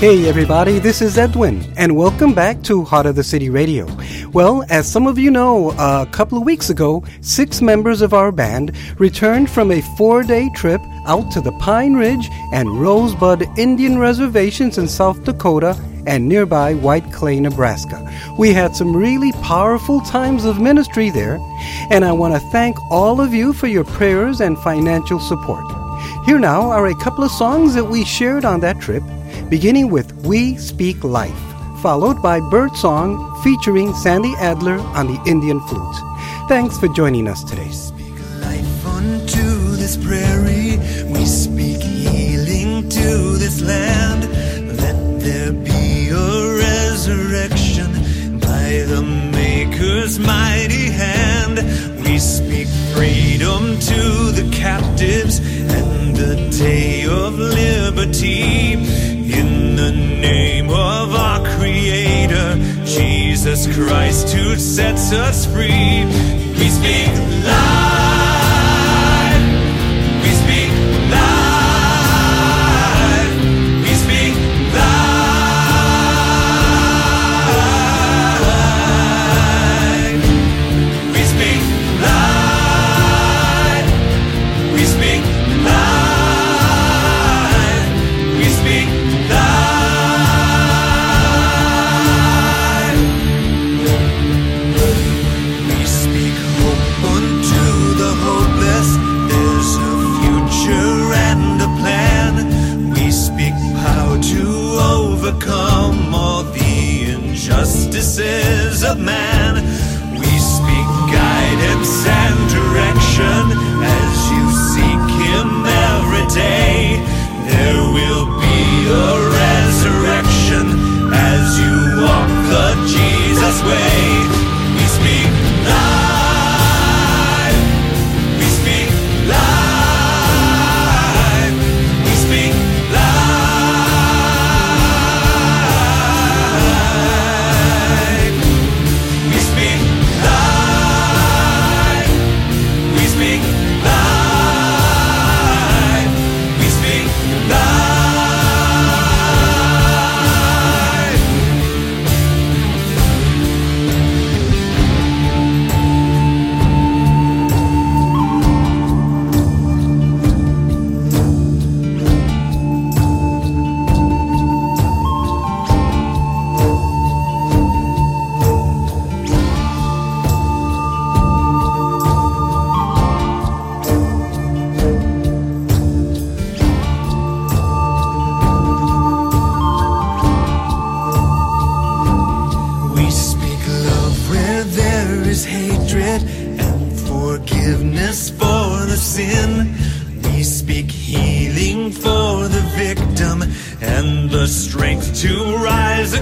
Hey everybody, this is Edwin, and welcome back to Heart of the City Radio. Well, as some of you know, a couple of weeks ago, six members of our band returned from a four day trip out to the Pine Ridge and Rosebud Indian reservations in South Dakota and nearby White Clay, Nebraska. We had some really powerful times of ministry there, and I want to thank all of you for your prayers and financial support. Here now are a couple of songs that we shared on that trip beginning with We Speak Life, followed by Bird Song featuring Sandy Adler on the Indian flute. Thanks for joining us today. Speak life unto this prairie. We speak healing to this land. Let there be a resurrection by the Maker's mighty hand. We speak freedom to the captives and the day of liberty. The name of our Creator, Jesus Christ, who sets us free, we speak life.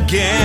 Again.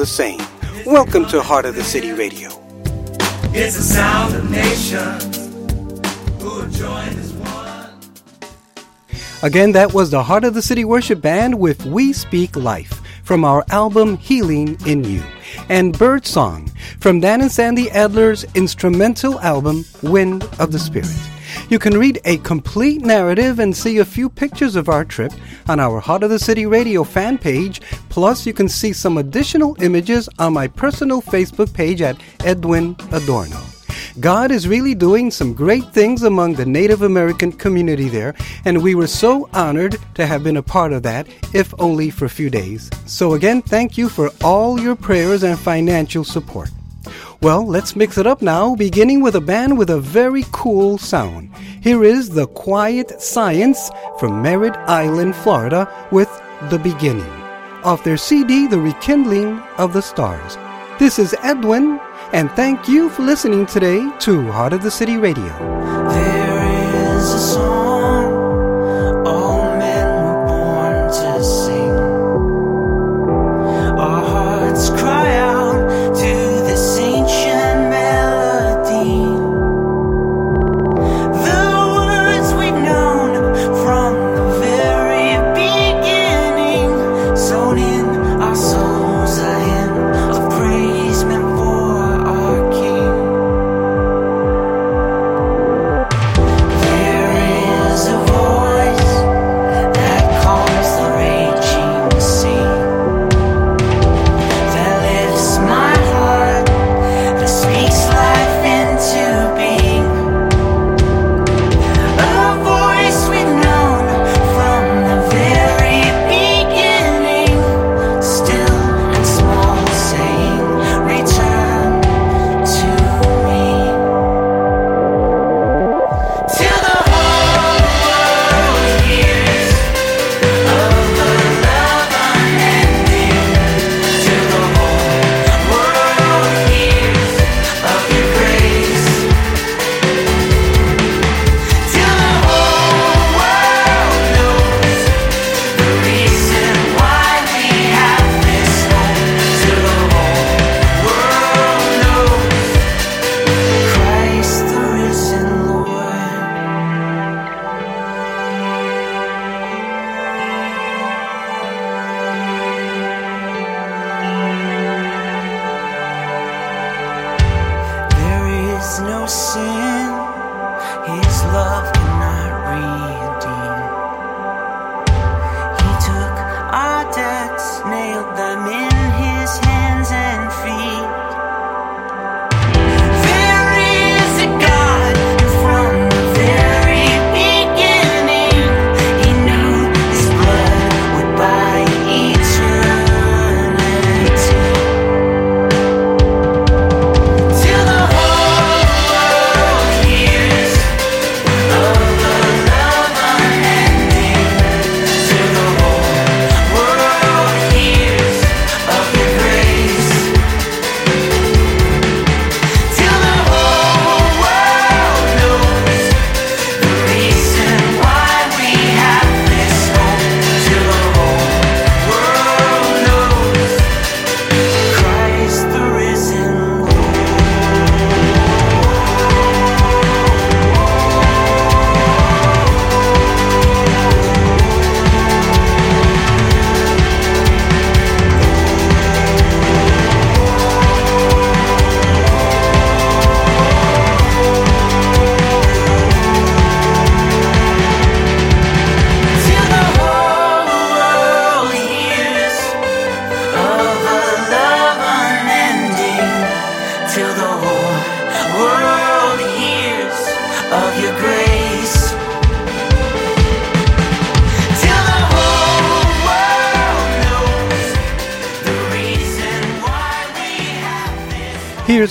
The same. Welcome to Heart of the City Radio. It's the sound of nations who have joined as one. Again, that was the Heart of the City Worship Band with We Speak Life from our album Healing in You, and Bird Song from Dan and Sandy Adler's instrumental album Wind of the Spirit. You can read a complete narrative and see a few pictures of our trip on our Heart of the City Radio fan page. Plus, you can see some additional images on my personal Facebook page at Edwin Adorno. God is really doing some great things among the Native American community there, and we were so honored to have been a part of that, if only for a few days. So, again, thank you for all your prayers and financial support. Well, let's mix it up now, beginning with a band with a very cool sound. Here is The Quiet Science from Merritt Island, Florida, with The Beginning, off their CD, The Rekindling of the Stars. This is Edwin, and thank you for listening today to Heart of the City Radio.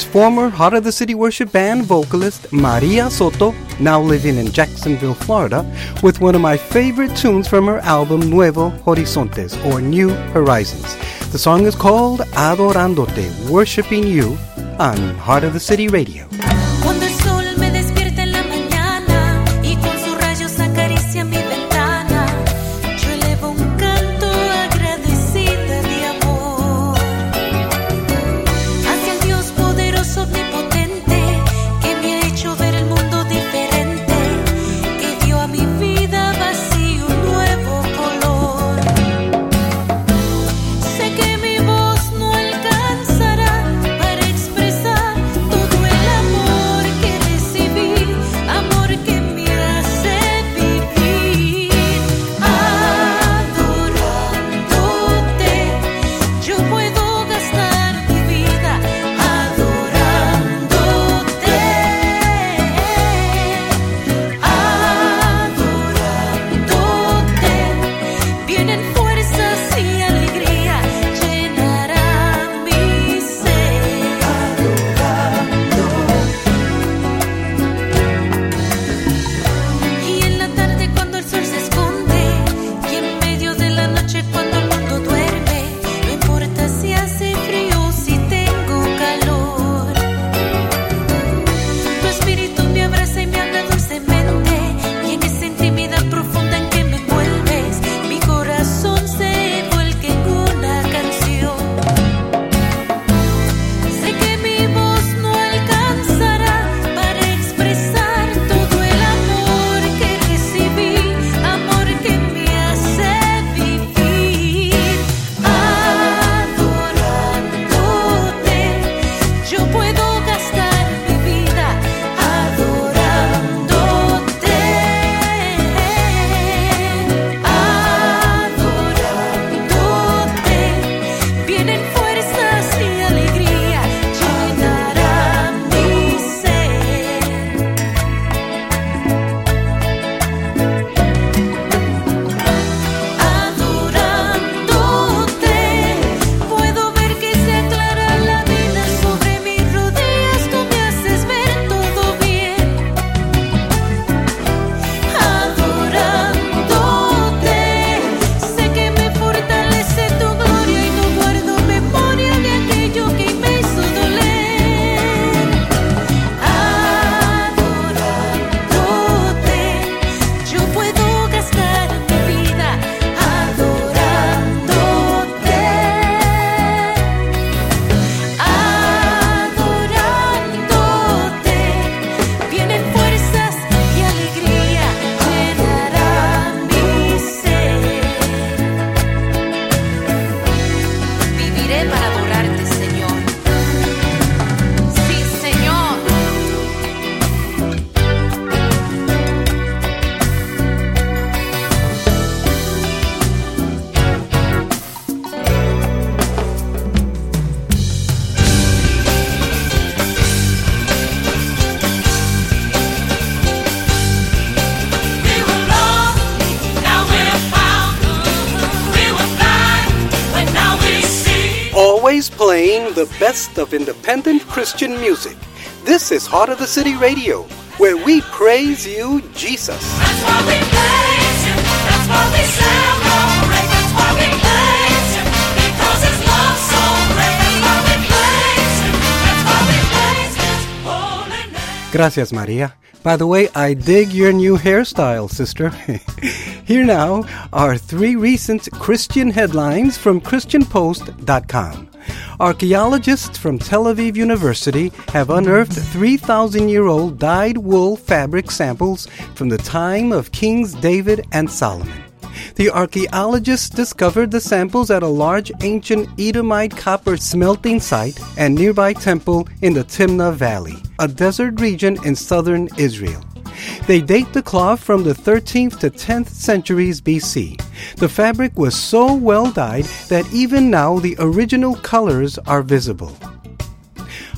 Former Heart of the City Worship Band vocalist Maria Soto, now living in Jacksonville, Florida, with one of my favorite tunes from her album Nuevo Horizontes, or New Horizons. The song is called Adorándote, Worshiping You, on Heart of the City Radio. Of independent Christian music. This is Heart of the City Radio, where we praise you, Jesus. That's why we praise Him. That's why we celebrate. That's why we praise Him. Because His love's so great. That's why we praise Him. That's why we praise His holy name. Gracias, Maria. By the way, I dig your new hairstyle, sister. Here now are three recent Christian headlines from ChristianPost.com. Archaeologists from Tel Aviv University have unearthed 3,000 year old dyed wool fabric samples from the time of Kings David and Solomon. The archaeologists discovered the samples at a large ancient Edomite copper smelting site and nearby temple in the Timnah Valley, a desert region in southern Israel. They date the cloth from the 13th to 10th centuries BC. The fabric was so well dyed that even now the original colors are visible.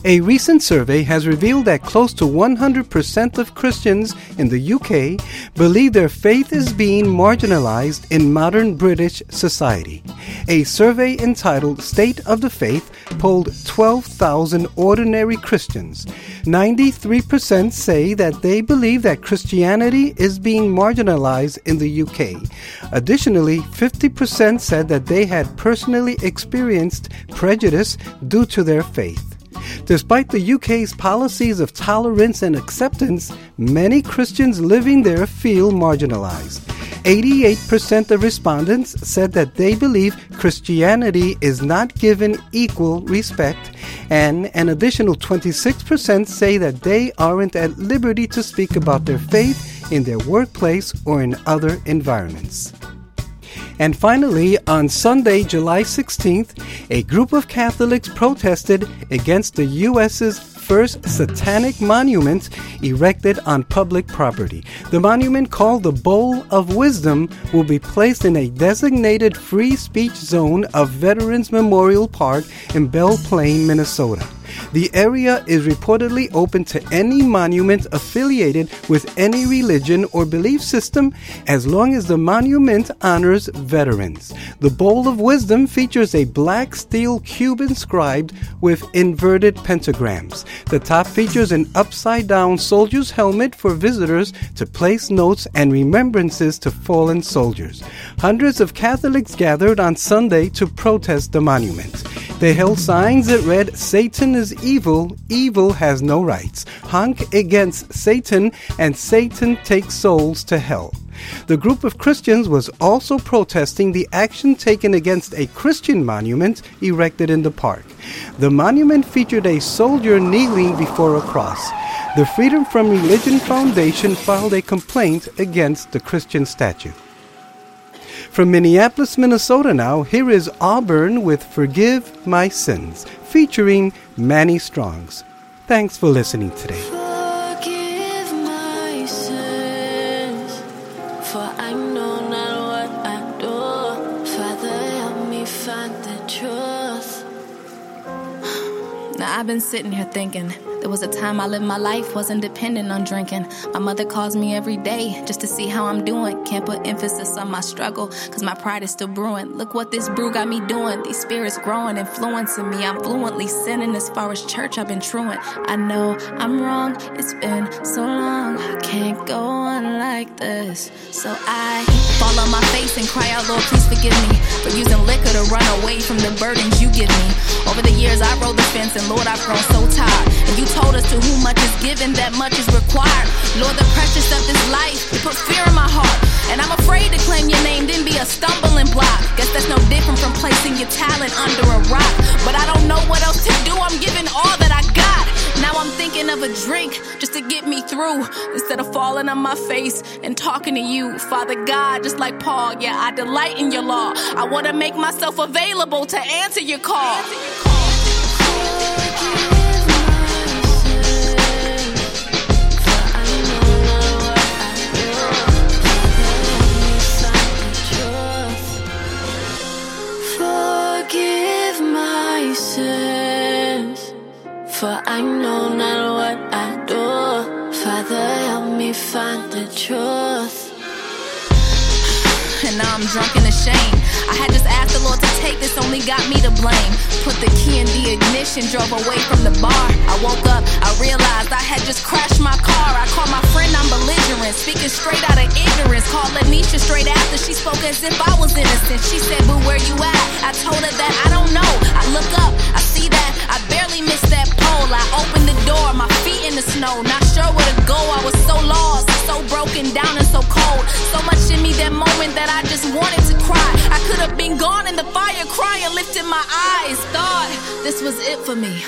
A recent survey has revealed that close to 100% of Christians in the UK believe their faith is being marginalized in modern British society. A survey entitled State of the Faith polled 12,000 ordinary Christians. 93% say that they believe that Christianity is being marginalized in the UK. Additionally, 50% said that they had personally experienced prejudice due to their faith. Despite the UK's policies of tolerance and acceptance, many Christians living there feel marginalized. 88% of respondents said that they believe Christianity is not given equal respect, and an additional 26% say that they aren't at liberty to speak about their faith in their workplace or in other environments. And finally, on Sunday, July 16th, a group of Catholics protested against the U.S.'s first satanic monument erected on public property. The monument, called the Bowl of Wisdom, will be placed in a designated free speech zone of Veterans Memorial Park in Belle Plaine, Minnesota. The area is reportedly open to any monument affiliated with any religion or belief system as long as the monument honors veterans. The Bowl of Wisdom features a black steel cube inscribed with inverted pentagrams. The top features an upside down soldier's helmet for visitors to place notes and remembrances to fallen soldiers. Hundreds of Catholics gathered on Sunday to protest the monument. They held signs that read, Satan is evil, evil has no rights. Honk against Satan, and Satan takes souls to hell. The group of Christians was also protesting the action taken against a Christian monument erected in the park. The monument featured a soldier kneeling before a cross. The Freedom from Religion Foundation filed a complaint against the Christian statue. From Minneapolis, Minnesota now, here is Auburn with Forgive My Sins, featuring Manny Strongs. Thanks for listening today. Forgive my sins, for I know not what I do. Father, help me find the truth. Now I've been sitting here thinking. There was a time I lived my life, wasn't dependent on drinking. My mother calls me every day just to see how I'm doing. Can't put emphasis on my struggle, cause my pride is still brewing. Look what this brew got me doing. These spirits growing, influencing me. I'm fluently sinning as far as church I've been truant. I know I'm wrong, it's been so long. I can't go on like this. So I fall on my face and cry out, Lord, please forgive me for using liquor to run away from the burdens you give me. Over the years, I rode the fence, and Lord, I've grown so tired. And you told us to whom much is given, that much is required. Lord, the precious of this life, put fear in my heart. And I'm afraid to claim your name, then be a stumbling block. Guess that's no different from placing your talent under a rock. But I don't know what else to do, I'm giving all that I got. Now I'm thinking of a drink just to get me through. Instead of falling on my face and talking to you, Father God, just like Paul, yeah, I delight in your law. I want to make myself available to answer your call. Forgive my sins, for I know not what I do. Father, help me find the truth. and now I'm drunk and ashamed. I had just asked the Lord to take this, only got me to blame. Put the key in the ignition, drove away from the bar. Woke up, I realized I had just crashed my car. I called my friend, I'm belligerent, speaking straight out of ignorance. Called Lanisha straight after she spoke as if I was innocent. She said, Boo, where you at? I told her that I don't know. I look up, I see that I barely missed that pole. I opened the door, my feet in the snow, not sure where to go. I was so lost, so broken down and so cold. So much in me that moment that I just wanted to cry. I could have been gone in the fire, crying, lifting my eyes. Thought this was it for me.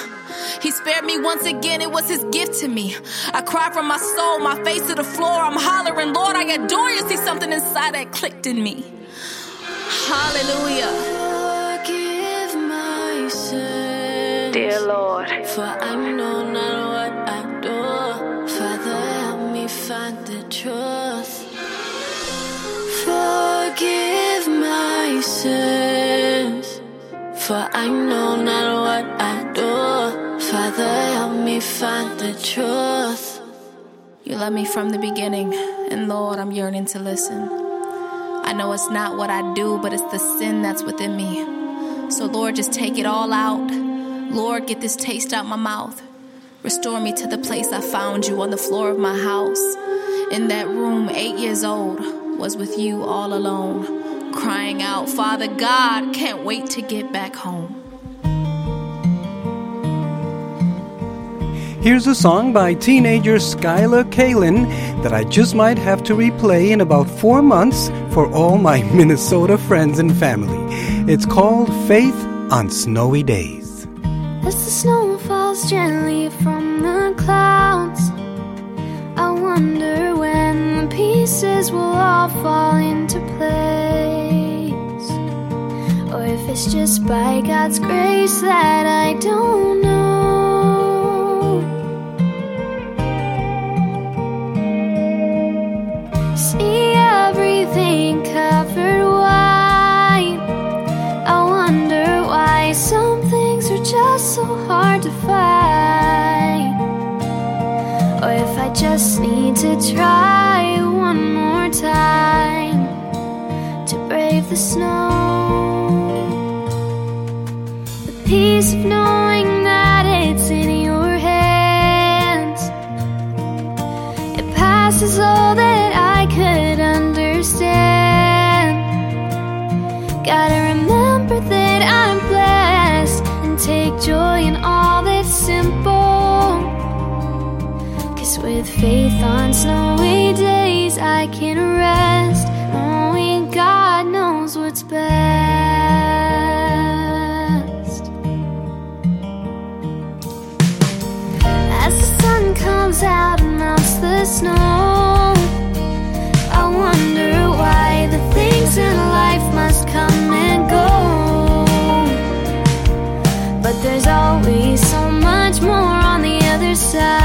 He spared me once again, it was his gift to me. I cry from my soul, my face to the floor. I'm hollering, Lord, I adore you. See something inside that clicked in me. Hallelujah. Forgive my sins. Dear Lord. For I know not what I do. Father, help me find the truth. Forgive my sins. For I know not what I do. Father, help me find the truth. You love me from the beginning, and Lord, I'm yearning to listen. I know it's not what I do, but it's the sin that's within me. So, Lord, just take it all out. Lord, get this taste out my mouth. Restore me to the place I found you on the floor of my house. In that room, eight years old, was with you all alone, crying out, Father God, can't wait to get back home. Here's a song by teenager Skylar Kalin that I just might have to replay in about four months for all my Minnesota friends and family. It's called Faith on Snowy Days. As the snow falls gently from the clouds, I wonder when the pieces will all fall into place. If it's just by God's grace that I don't know. See everything covered white. I wonder why some things are just so hard to find. Or if I just need to try one more time to brave the snow. That I could understand. Gotta remember that I'm blessed and take joy in all that's simple. Cause with faith on snowy days, I can rest side,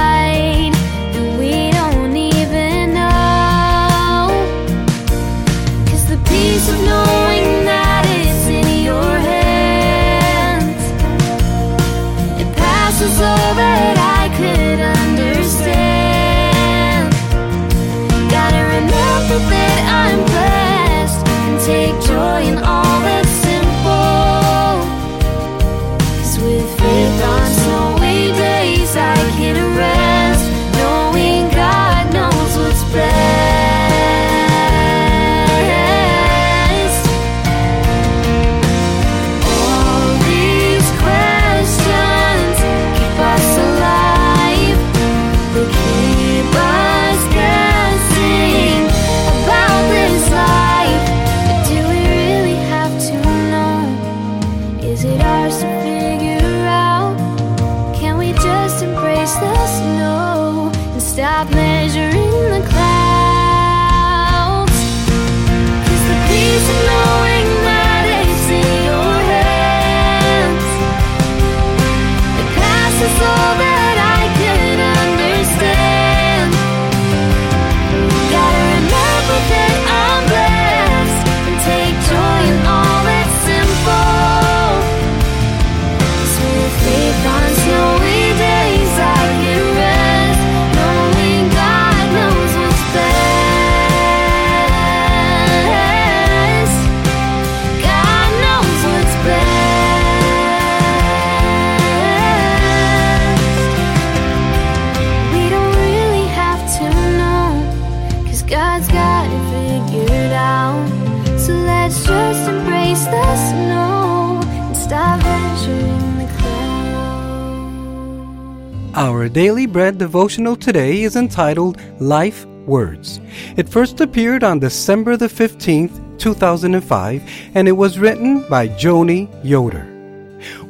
Our Daily Bread devotional today is entitled Life Words. It first appeared on December the 15th, 2005, and it was written by Joanie Yoder.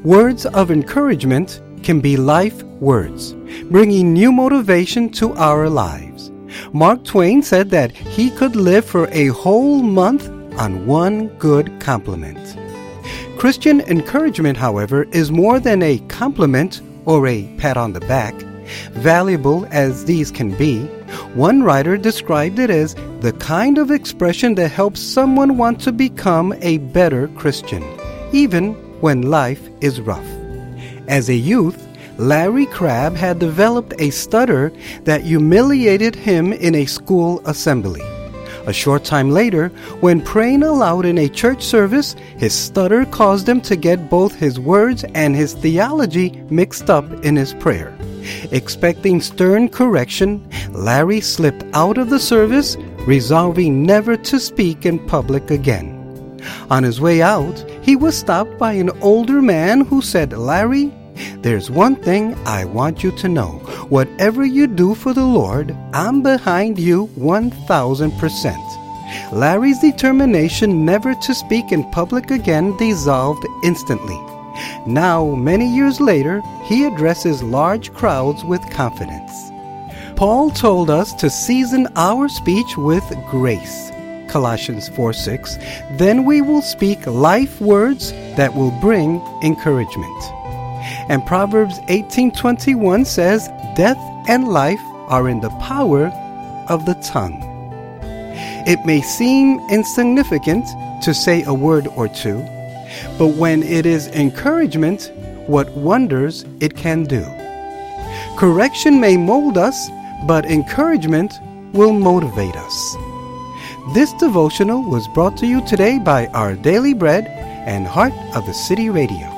Words of encouragement can be life words, bringing new motivation to our lives. Mark Twain said that he could live for a whole month on one good compliment. Christian encouragement, however, is more than a compliment or a pat on the back. Valuable as these can be, one writer described it as the kind of expression that helps someone want to become a better Christian, even when life is rough. As a youth, Larry Crabb had developed a stutter that humiliated him in a school assembly. A short time later, when praying aloud in a church service, his stutter caused him to get both his words and his theology mixed up in his prayer. Expecting stern correction, Larry slipped out of the service, resolving never to speak in public again. On his way out, he was stopped by an older man who said, Larry, there's one thing I want you to know. Whatever you do for the Lord, I'm behind you 1000%. Larry's determination never to speak in public again dissolved instantly. Now, many years later, he addresses large crowds with confidence. Paul told us to season our speech with grace. Colossians 4 6. Then we will speak life words that will bring encouragement. And Proverbs 18:21 says, "Death and life are in the power of the tongue." It may seem insignificant to say a word or two, but when it is encouragement, what wonders it can do. Correction may mold us, but encouragement will motivate us. This devotional was brought to you today by Our Daily Bread and Heart of the City Radio.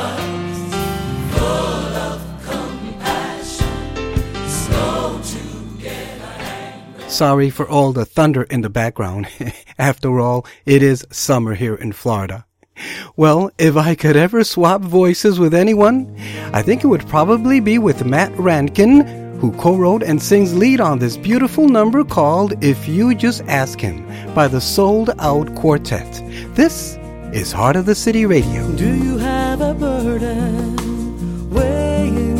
Sorry for all the thunder in the background. After all, it is summer here in Florida. Well, if I could ever swap voices with anyone, I think it would probably be with Matt Rankin, who co-wrote and sings lead on this beautiful number called If You Just Ask Him by the Sold Out Quartet. This is Heart of the City Radio. Do you have a burden weighing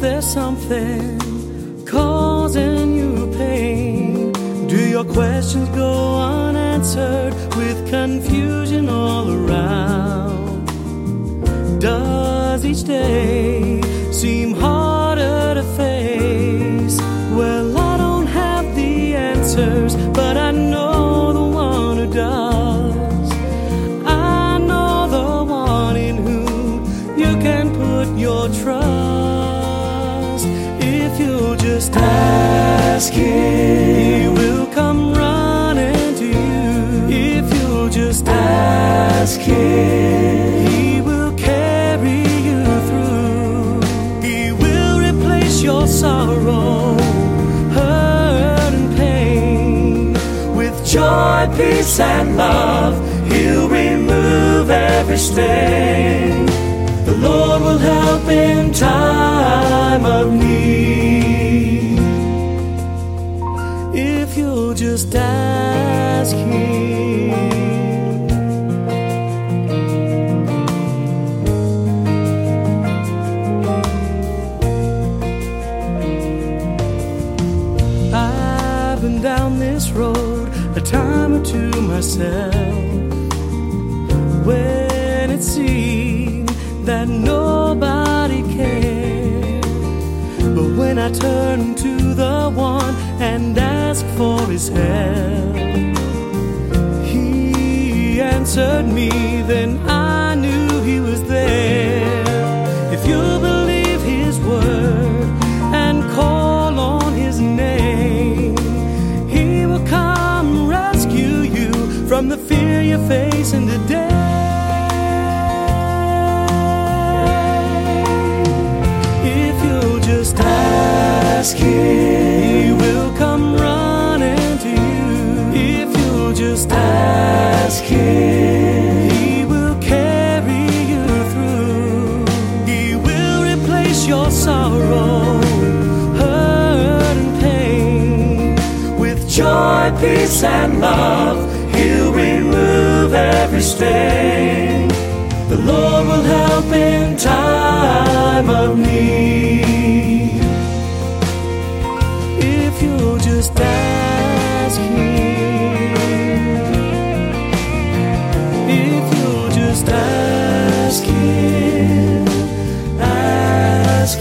Is there something causing you pain? Do your questions go unanswered with confusion all around? Does each day seem harder to face? Well, I don't have the answers, but I know ask Him, He will come running to you. If you'll just ask Him, He will carry you through. He will replace your sorrow, hurt, and pain with joy, peace, and love. He'll remove every stain. The Lord will help in time of need. Just ask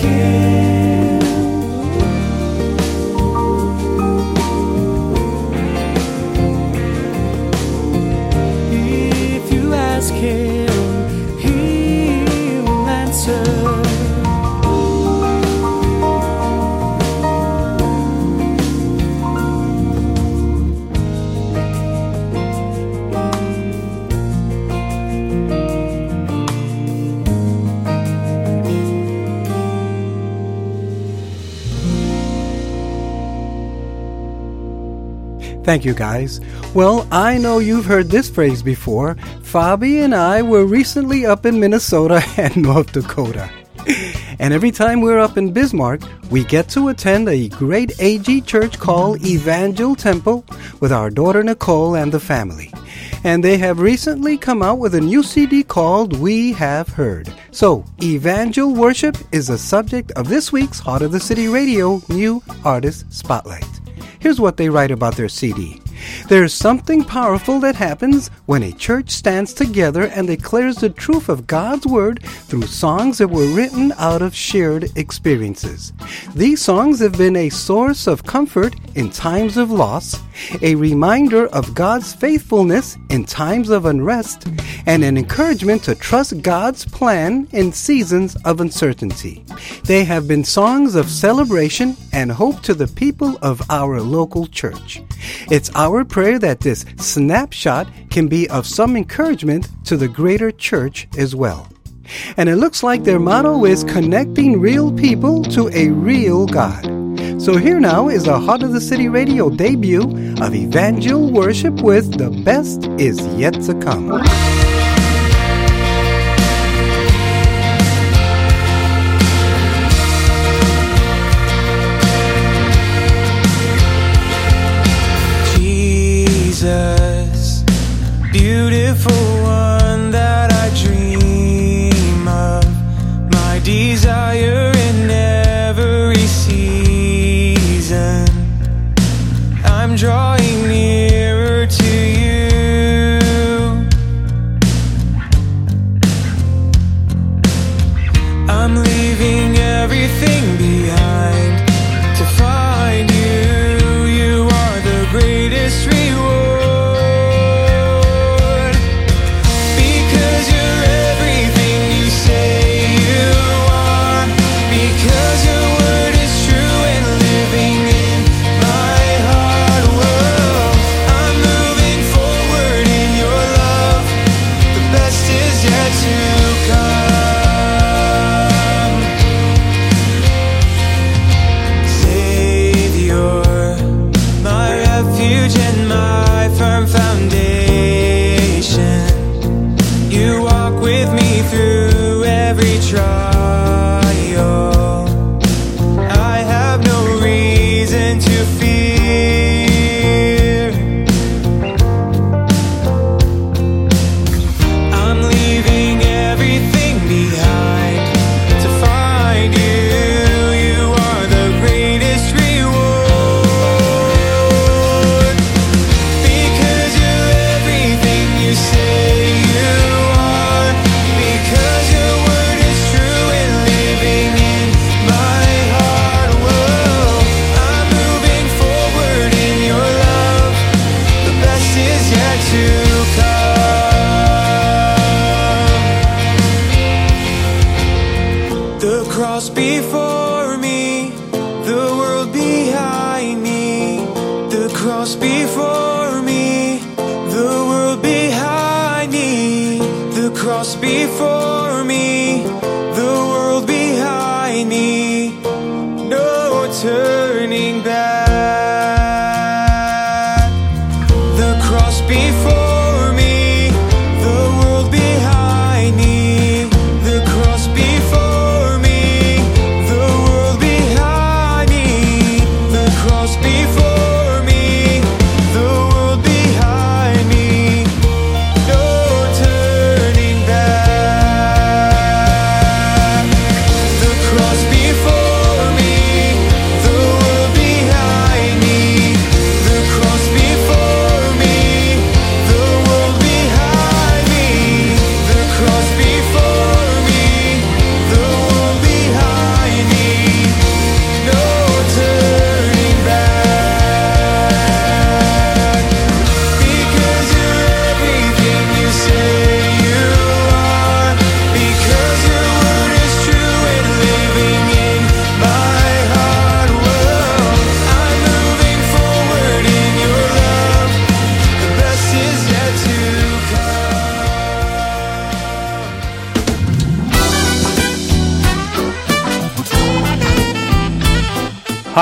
ask Thank you, guys. Well, I know you've heard this phrase before. Fabi and I were recently up in Minnesota and North Dakota. And every time we're up in Bismarck, we get to attend a great AG church called Evangel Temple with our daughter Nicole and the family. And they have recently come out with a new CD called We Have Heard. So, Evangel Worship is the subject of this week's Heart of the City Radio New Artist Spotlight. Here's what they write about their CD. There's something powerful that happens when a church stands together and declares the truth of God's Word through songs that were written out of shared experiences. These songs have been a source of comfort in times of loss, a reminder of God's faithfulness in times of unrest, and an encouragement to trust God's plan in seasons of uncertainty. They have been songs of celebration and hope to the people of our local church. It's our prayer that this snapshot can be of some encouragement to the greater church as well. And it looks like their motto is connecting real people to a real God. So here now is a Heart of the City radio debut of Evangel Worship with The Best Is Yet to Come.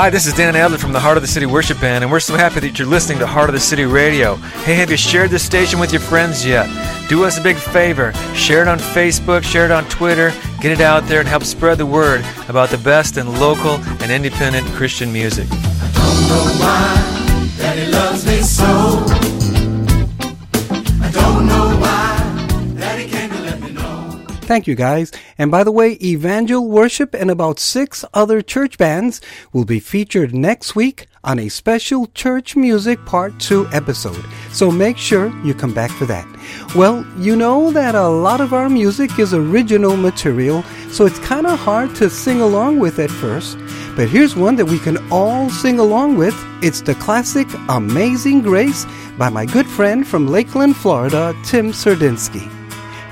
Hi, this is Dan Adler from the Heart of the City Worship Band, and we're so happy that you're listening to Heart of the City Radio. Hey, have you shared this station with your friends yet? Do us a big favor. Share it on Facebook, share it on Twitter, get it out there and help spread the word about the best in local and independent Christian music. Don't know why Daddy loves me so. I don't know why Daddy came to let me know. Thank you, guys. And by the way, Evangel Worship and about six other church bands will be featured next week on a special Church Music Part 2 episode. So make sure you come back for that. Well, you know that a lot of our music is original material, so it's kind of hard to sing along with at first. But here's one that we can all sing along with. It's the classic Amazing Grace by my good friend from Lakeland, Florida, Tim Serdinsky.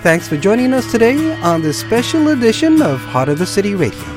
Thanks for joining us today on this special edition of Heart of the City Radio.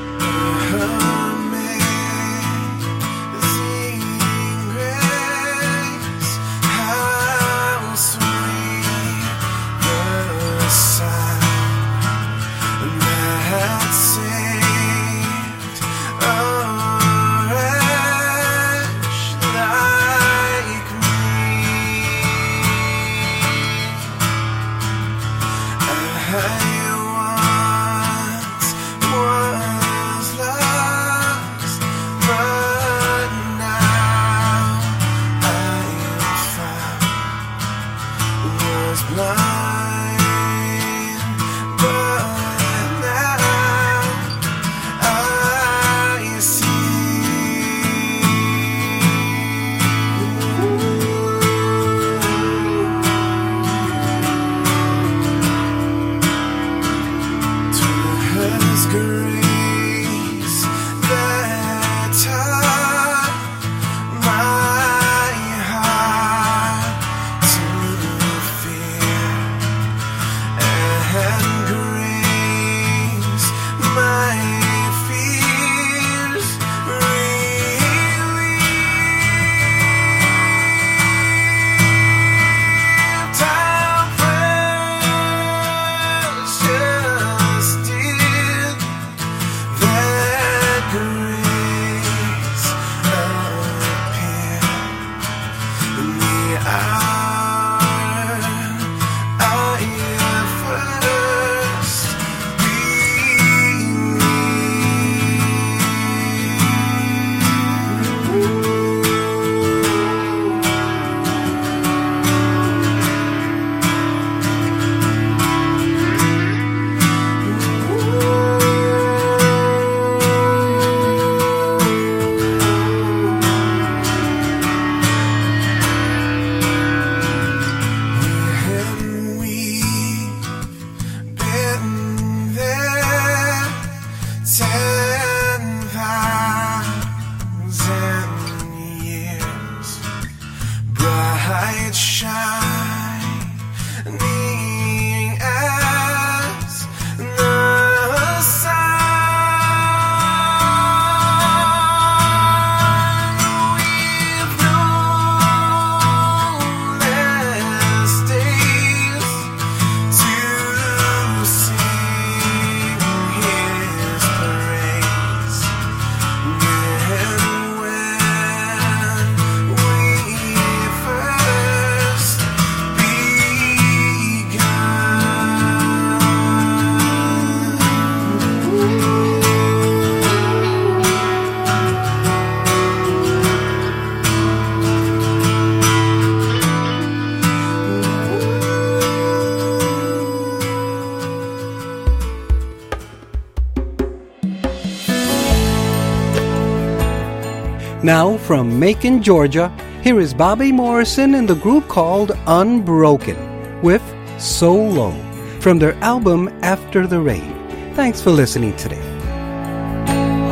Now, from Macon, Georgia, here is Bobby Morrison and the group called Unbroken with So Low from their album After the Rain. Thanks for listening today.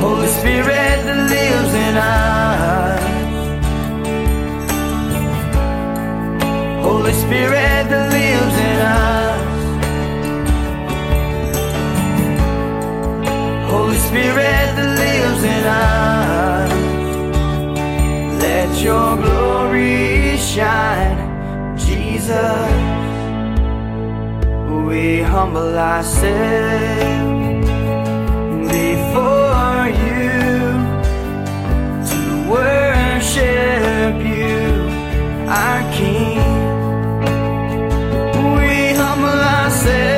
Holy Spirit that lives in us. Holy Spirit that lives in us. Holy Spirit that lives in us. Let your glory shine, Jesus. We humble ourselves before you to worship you, our King. We humble ourselves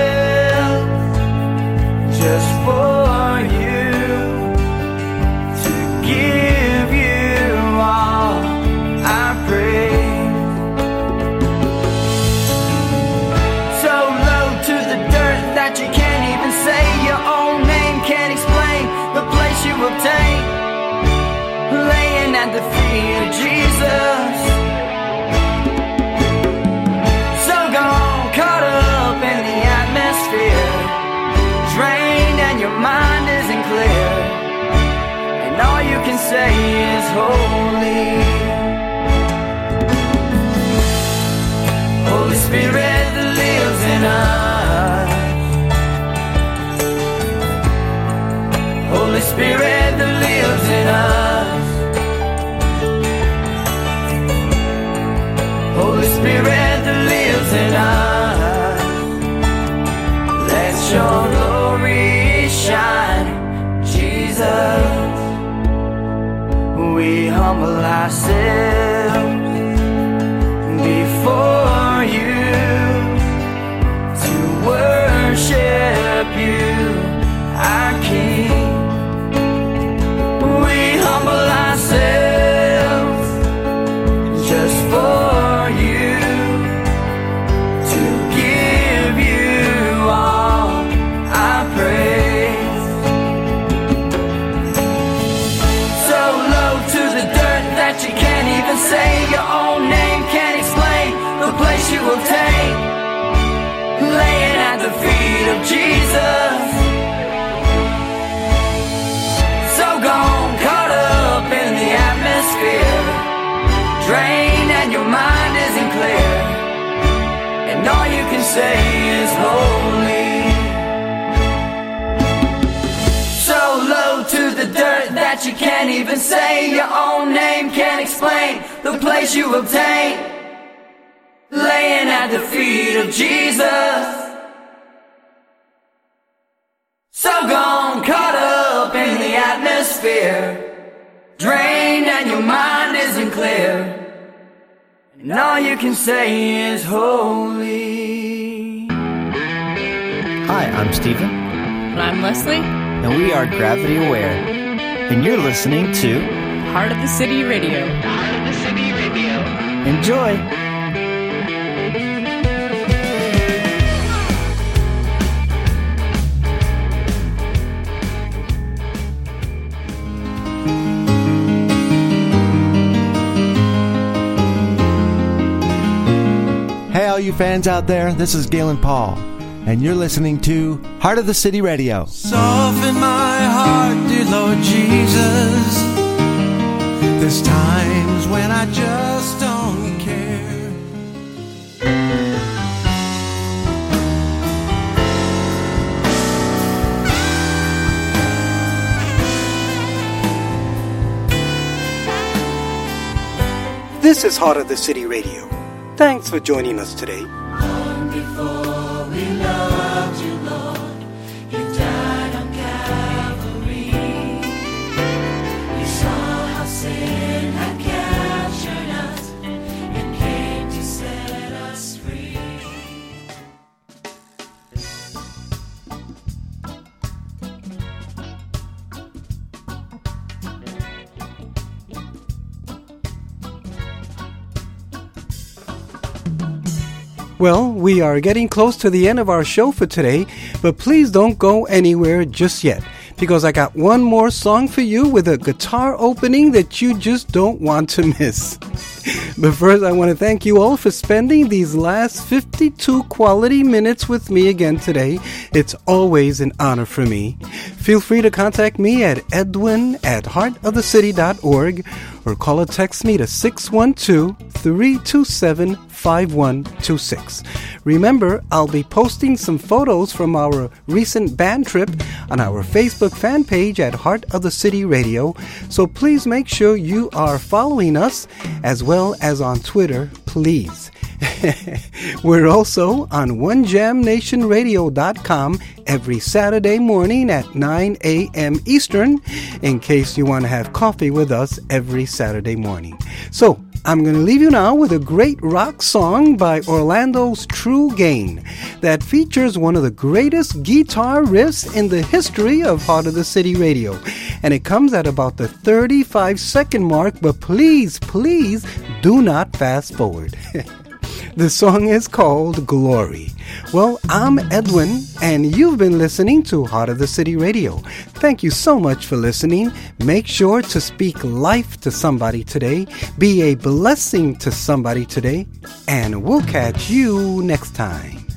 say is holy. Holy Spirit that lives in us. We humble ourselves say is holy. So low to the dirt that you can't even say your own name, can't explain the place you obtain. Laying at the feet of Jesus. So gone, caught up in the atmosphere. Drained and your mind isn't clear. And all you can say is holy. Hi, I'm Stephen. And I'm Leslie, and we are Gravity Aware. And you're listening to Heart of the City Radio. Heart of the City Radio. Enjoy! All you fans out there, this is Galen Paul, and you're listening to Heart of the City Radio. Soften my heart, dear Lord Jesus. There's times when I just don't care. This is Heart of the City Radio. Thanks for joining us today. Well, we are getting close to the end of our show for today, but please don't go anywhere just yet because I got one more song for you with a guitar opening that you just don't want to miss. But first, I want to thank you all for spending these last 52 quality minutes with me again today. It's always an honor for me. Feel free to contact me at edwin at heartofthecity.org or call or text me to 612 327 5126. Remember, I'll be posting some photos from our recent band trip on our Facebook fan page at Heart of the City Radio, so please make sure you are following us as well as on Twitter, please. We're also on OneJamNationRadio.com every Saturday morning at 9 a.m. Eastern, in case you want to have coffee with us every Saturday morning. So, I'm going to leave you now with a great rock song by Orlando's True Gain that features one of the greatest guitar riffs in the history of Heart of the City Radio. And it comes at about the 35 second mark, but please, please do not fast forward. the song is called Glory. Well, I'm Edwin, and you've been listening to Heart of the City Radio. Thank you so much for listening. Make sure to speak life to somebody today, be a blessing to somebody today, and we'll catch you next time.